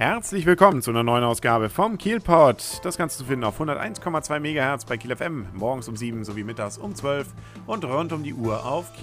Herzlich willkommen zu einer neuen Ausgabe vom Kielpot. Das Ganze zu finden auf 101,2 MHz bei Kiel FM, morgens um 7 sowie mittags um 12 und rund um die Uhr auf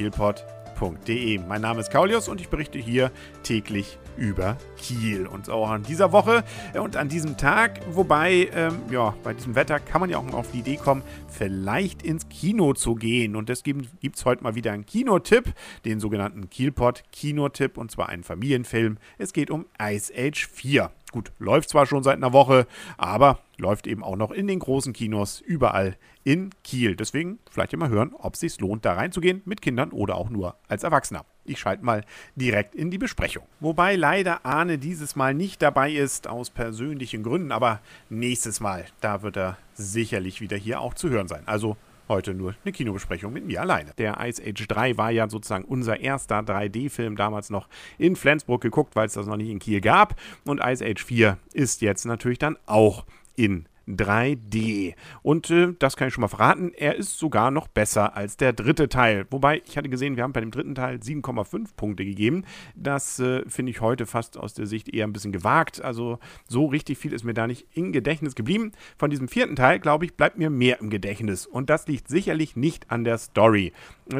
kielpot.de. Mein Name ist Kaulius und ich berichte hier täglich über Kiel. Und auch an dieser Woche und an diesem Tag, wobei, ähm, ja, bei diesem Wetter kann man ja auch mal auf die Idee kommen, vielleicht ins Kino zu gehen. Und deswegen gibt es heute mal wieder einen Kinotipp, den sogenannten Kielpot Kinotipp, und zwar einen Familienfilm. Es geht um Ice Age 4. Gut, läuft zwar schon seit einer Woche, aber läuft eben auch noch in den großen Kinos überall in Kiel. Deswegen vielleicht immer hören, ob es sich lohnt, da reinzugehen mit Kindern oder auch nur als Erwachsener. Ich schalte mal direkt in die Besprechung. Wobei leider Arne dieses Mal nicht dabei ist, aus persönlichen Gründen, aber nächstes Mal, da wird er sicherlich wieder hier auch zu hören sein. Also Heute nur eine Kinobesprechung mit mir alleine. Der Ice Age 3 war ja sozusagen unser erster 3D-Film damals noch in Flensburg geguckt, weil es das noch nicht in Kiel gab. Und Ice Age 4 ist jetzt natürlich dann auch in 3D. Und äh, das kann ich schon mal verraten, er ist sogar noch besser als der dritte Teil. Wobei, ich hatte gesehen, wir haben bei dem dritten Teil 7,5 Punkte gegeben. Das äh, finde ich heute fast aus der Sicht eher ein bisschen gewagt. Also so richtig viel ist mir da nicht im Gedächtnis geblieben. Von diesem vierten Teil, glaube ich, bleibt mir mehr im Gedächtnis. Und das liegt sicherlich nicht an der Story.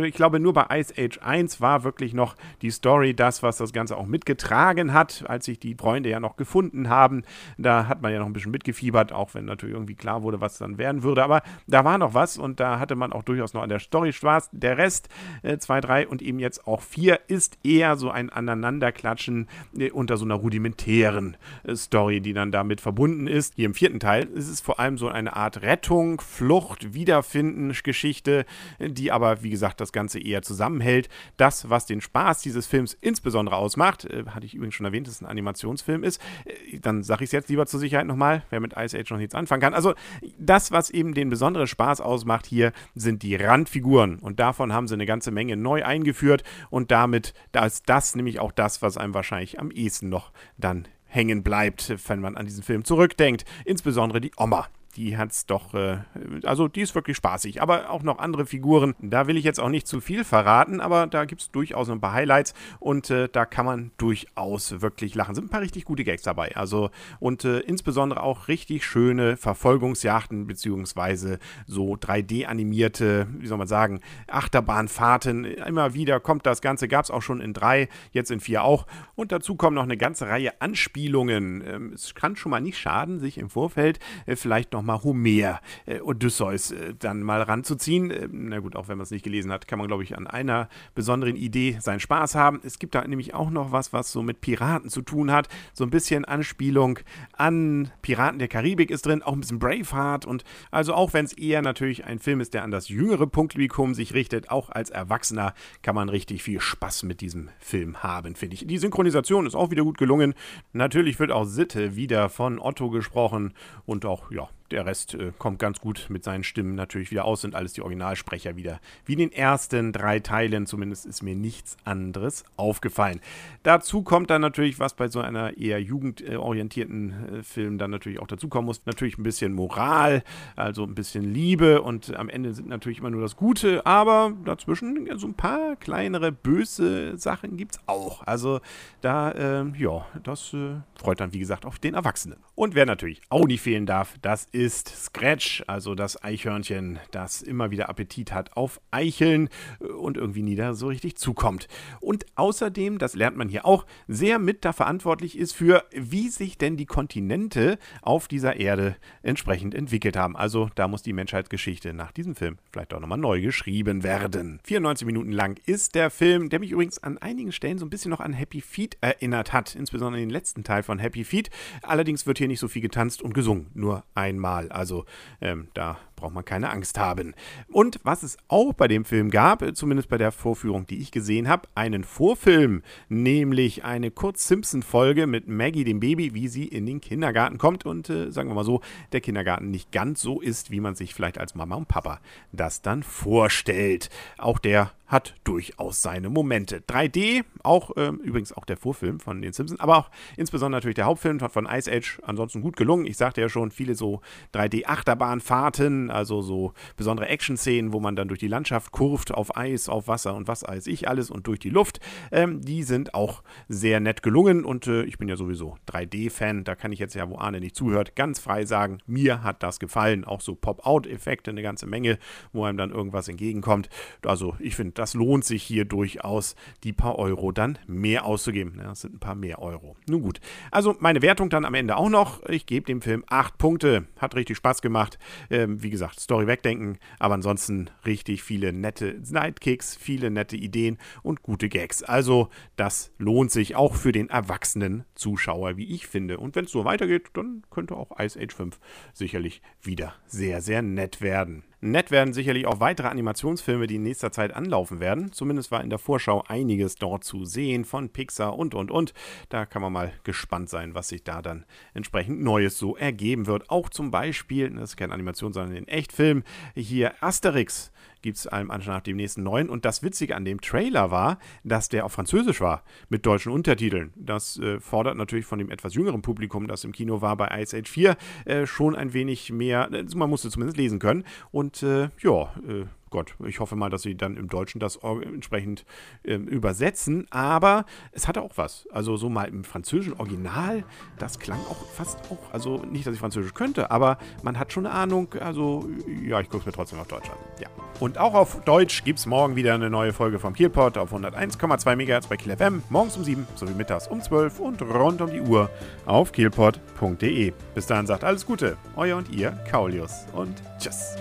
Ich glaube, nur bei Ice Age 1 war wirklich noch die Story das, was das Ganze auch mitgetragen hat, als sich die Freunde ja noch gefunden haben. Da hat man ja noch ein bisschen mitgefiebert, auch wenn natürlich irgendwie klar wurde, was dann werden würde. Aber da war noch was und da hatte man auch durchaus noch an der Story Spaß. Der Rest, 2, äh, 3 und eben jetzt auch 4, ist eher so ein Aneinanderklatschen äh, unter so einer rudimentären äh, Story, die dann damit verbunden ist. Hier im vierten Teil ist es vor allem so eine Art Rettung, Flucht, Wiederfinden Geschichte, die aber, wie gesagt, das Ganze eher zusammenhält. Das, was den Spaß dieses Films insbesondere ausmacht, äh, hatte ich übrigens schon erwähnt, dass es ein Animationsfilm ist, äh, dann sage ich es jetzt lieber zur Sicherheit nochmal, wer mit Ice Age noch nichts anfangen kann. Also das, was eben den besonderen Spaß ausmacht hier, sind die Randfiguren und davon haben sie eine ganze Menge neu eingeführt und damit da ist das nämlich auch das, was einem wahrscheinlich am ehesten noch dann hängen bleibt, wenn man an diesen Film zurückdenkt. Insbesondere die Oma die hat es doch, äh, also die ist wirklich spaßig. Aber auch noch andere Figuren. Da will ich jetzt auch nicht zu viel verraten, aber da gibt es durchaus ein paar Highlights und äh, da kann man durchaus wirklich lachen. Sind ein paar richtig gute Gags dabei. Also und äh, insbesondere auch richtig schöne Verfolgungsjachten beziehungsweise so 3D-animierte, wie soll man sagen, Achterbahnfahrten. Immer wieder kommt das Ganze, gab es auch schon in drei, jetzt in vier auch. Und dazu kommen noch eine ganze Reihe Anspielungen. Ähm, es kann schon mal nicht schaden, sich im Vorfeld äh, vielleicht noch mal Homer, äh, Odysseus äh, dann mal ranzuziehen. Äh, na gut, auch wenn man es nicht gelesen hat, kann man, glaube ich, an einer besonderen Idee seinen Spaß haben. Es gibt da nämlich auch noch was, was so mit Piraten zu tun hat. So ein bisschen Anspielung an Piraten der Karibik ist drin, auch ein bisschen Braveheart und also auch wenn es eher natürlich ein Film ist, der an das jüngere Publikum sich richtet, auch als Erwachsener kann man richtig viel Spaß mit diesem Film haben, finde ich. Die Synchronisation ist auch wieder gut gelungen. Natürlich wird auch Sitte wieder von Otto gesprochen und auch, ja, der Rest äh, kommt ganz gut mit seinen Stimmen natürlich wieder aus, sind alles die Originalsprecher wieder. Wie in den ersten drei Teilen, zumindest ist mir nichts anderes aufgefallen. Dazu kommt dann natürlich, was bei so einer eher jugendorientierten äh, Film dann natürlich auch dazu kommen muss, natürlich ein bisschen Moral, also ein bisschen Liebe und am Ende sind natürlich immer nur das Gute, aber dazwischen so ein paar kleinere böse Sachen gibt es auch. Also da, äh, ja, das äh, freut dann wie gesagt auch den Erwachsenen. Und wer natürlich auch nicht fehlen darf, das ist ist Scratch, also das Eichhörnchen, das immer wieder Appetit hat auf Eicheln äh, und irgendwie nie da so richtig zukommt. Und außerdem, das lernt man hier auch, sehr mit da verantwortlich ist für, wie sich denn die Kontinente auf dieser Erde entsprechend entwickelt haben. Also da muss die Menschheitsgeschichte nach diesem Film vielleicht auch nochmal neu geschrieben werden. 94 Minuten lang ist der Film, der mich übrigens an einigen Stellen so ein bisschen noch an Happy Feet erinnert hat, insbesondere den letzten Teil von Happy Feet. Allerdings wird hier nicht so viel getanzt und gesungen, nur einmal normal. Also ähm, da braucht man keine Angst haben. Und was es auch bei dem Film gab, zumindest bei der Vorführung, die ich gesehen habe, einen Vorfilm, nämlich eine Kurz-Simpson-Folge mit Maggie, dem Baby, wie sie in den Kindergarten kommt und äh, sagen wir mal so, der Kindergarten nicht ganz so ist, wie man sich vielleicht als Mama und Papa das dann vorstellt. Auch der hat durchaus seine Momente. 3D, auch äh, übrigens auch der Vorfilm von den Simpsons, aber auch insbesondere natürlich der Hauptfilm von Ice Age, ansonsten gut gelungen. Ich sagte ja schon, viele so 3D-Achterbahnfahrten, also so besondere Action-Szenen, wo man dann durch die Landschaft kurft, auf Eis, auf Wasser und was weiß ich alles und durch die Luft. Ähm, die sind auch sehr nett gelungen und äh, ich bin ja sowieso 3D-Fan, da kann ich jetzt ja, wo Arne nicht zuhört, ganz frei sagen, mir hat das gefallen. Auch so Pop-Out-Effekte, eine ganze Menge, wo einem dann irgendwas entgegenkommt. Also ich finde, das lohnt sich hier durchaus, die paar Euro dann mehr auszugeben. Ja, das sind ein paar mehr Euro. Nun gut. Also meine Wertung dann am Ende auch noch. Ich gebe dem Film 8 Punkte. Hat richtig Spaß gemacht. Ähm, wie gesagt, Story wegdenken, aber ansonsten richtig viele nette Sidekicks, viele nette Ideen und gute Gags. Also das lohnt sich auch für den erwachsenen Zuschauer, wie ich finde. Und wenn es so weitergeht, dann könnte auch Ice Age 5 sicherlich wieder sehr, sehr nett werden. Nett werden sicherlich auch weitere Animationsfilme, die in nächster Zeit anlaufen werden. Zumindest war in der Vorschau einiges dort zu sehen von Pixar und und und. Da kann man mal gespannt sein, was sich da dann entsprechend Neues so ergeben wird. Auch zum Beispiel, das ist keine Animation, sondern ein Echtfilm, hier Asterix gibt es allem Anschein nach dem nächsten neuen. Und das Witzige an dem Trailer war, dass der auf Französisch war, mit deutschen Untertiteln. Das äh, fordert natürlich von dem etwas jüngeren Publikum, das im Kino war bei Ice Age 4, äh, schon ein wenig mehr, äh, man musste zumindest lesen können. Und äh, ja, äh, Gott, ich hoffe mal, dass sie dann im Deutschen das entsprechend äh, übersetzen. Aber es hatte auch was. Also so mal im französischen Original, das klang auch fast auch, also nicht, dass ich Französisch könnte, aber man hat schon eine Ahnung. Also ja, ich gucke es mir trotzdem auf Deutsch an. Ja. Und auch auf Deutsch gibt es morgen wieder eine neue Folge vom Kielpot auf 101,2 MHz bei Kiel FM, morgens um 7 sowie mittags um 12 und rund um die Uhr auf kielpot.de. Bis dahin sagt alles Gute, euer und ihr, Kaulius und tschüss.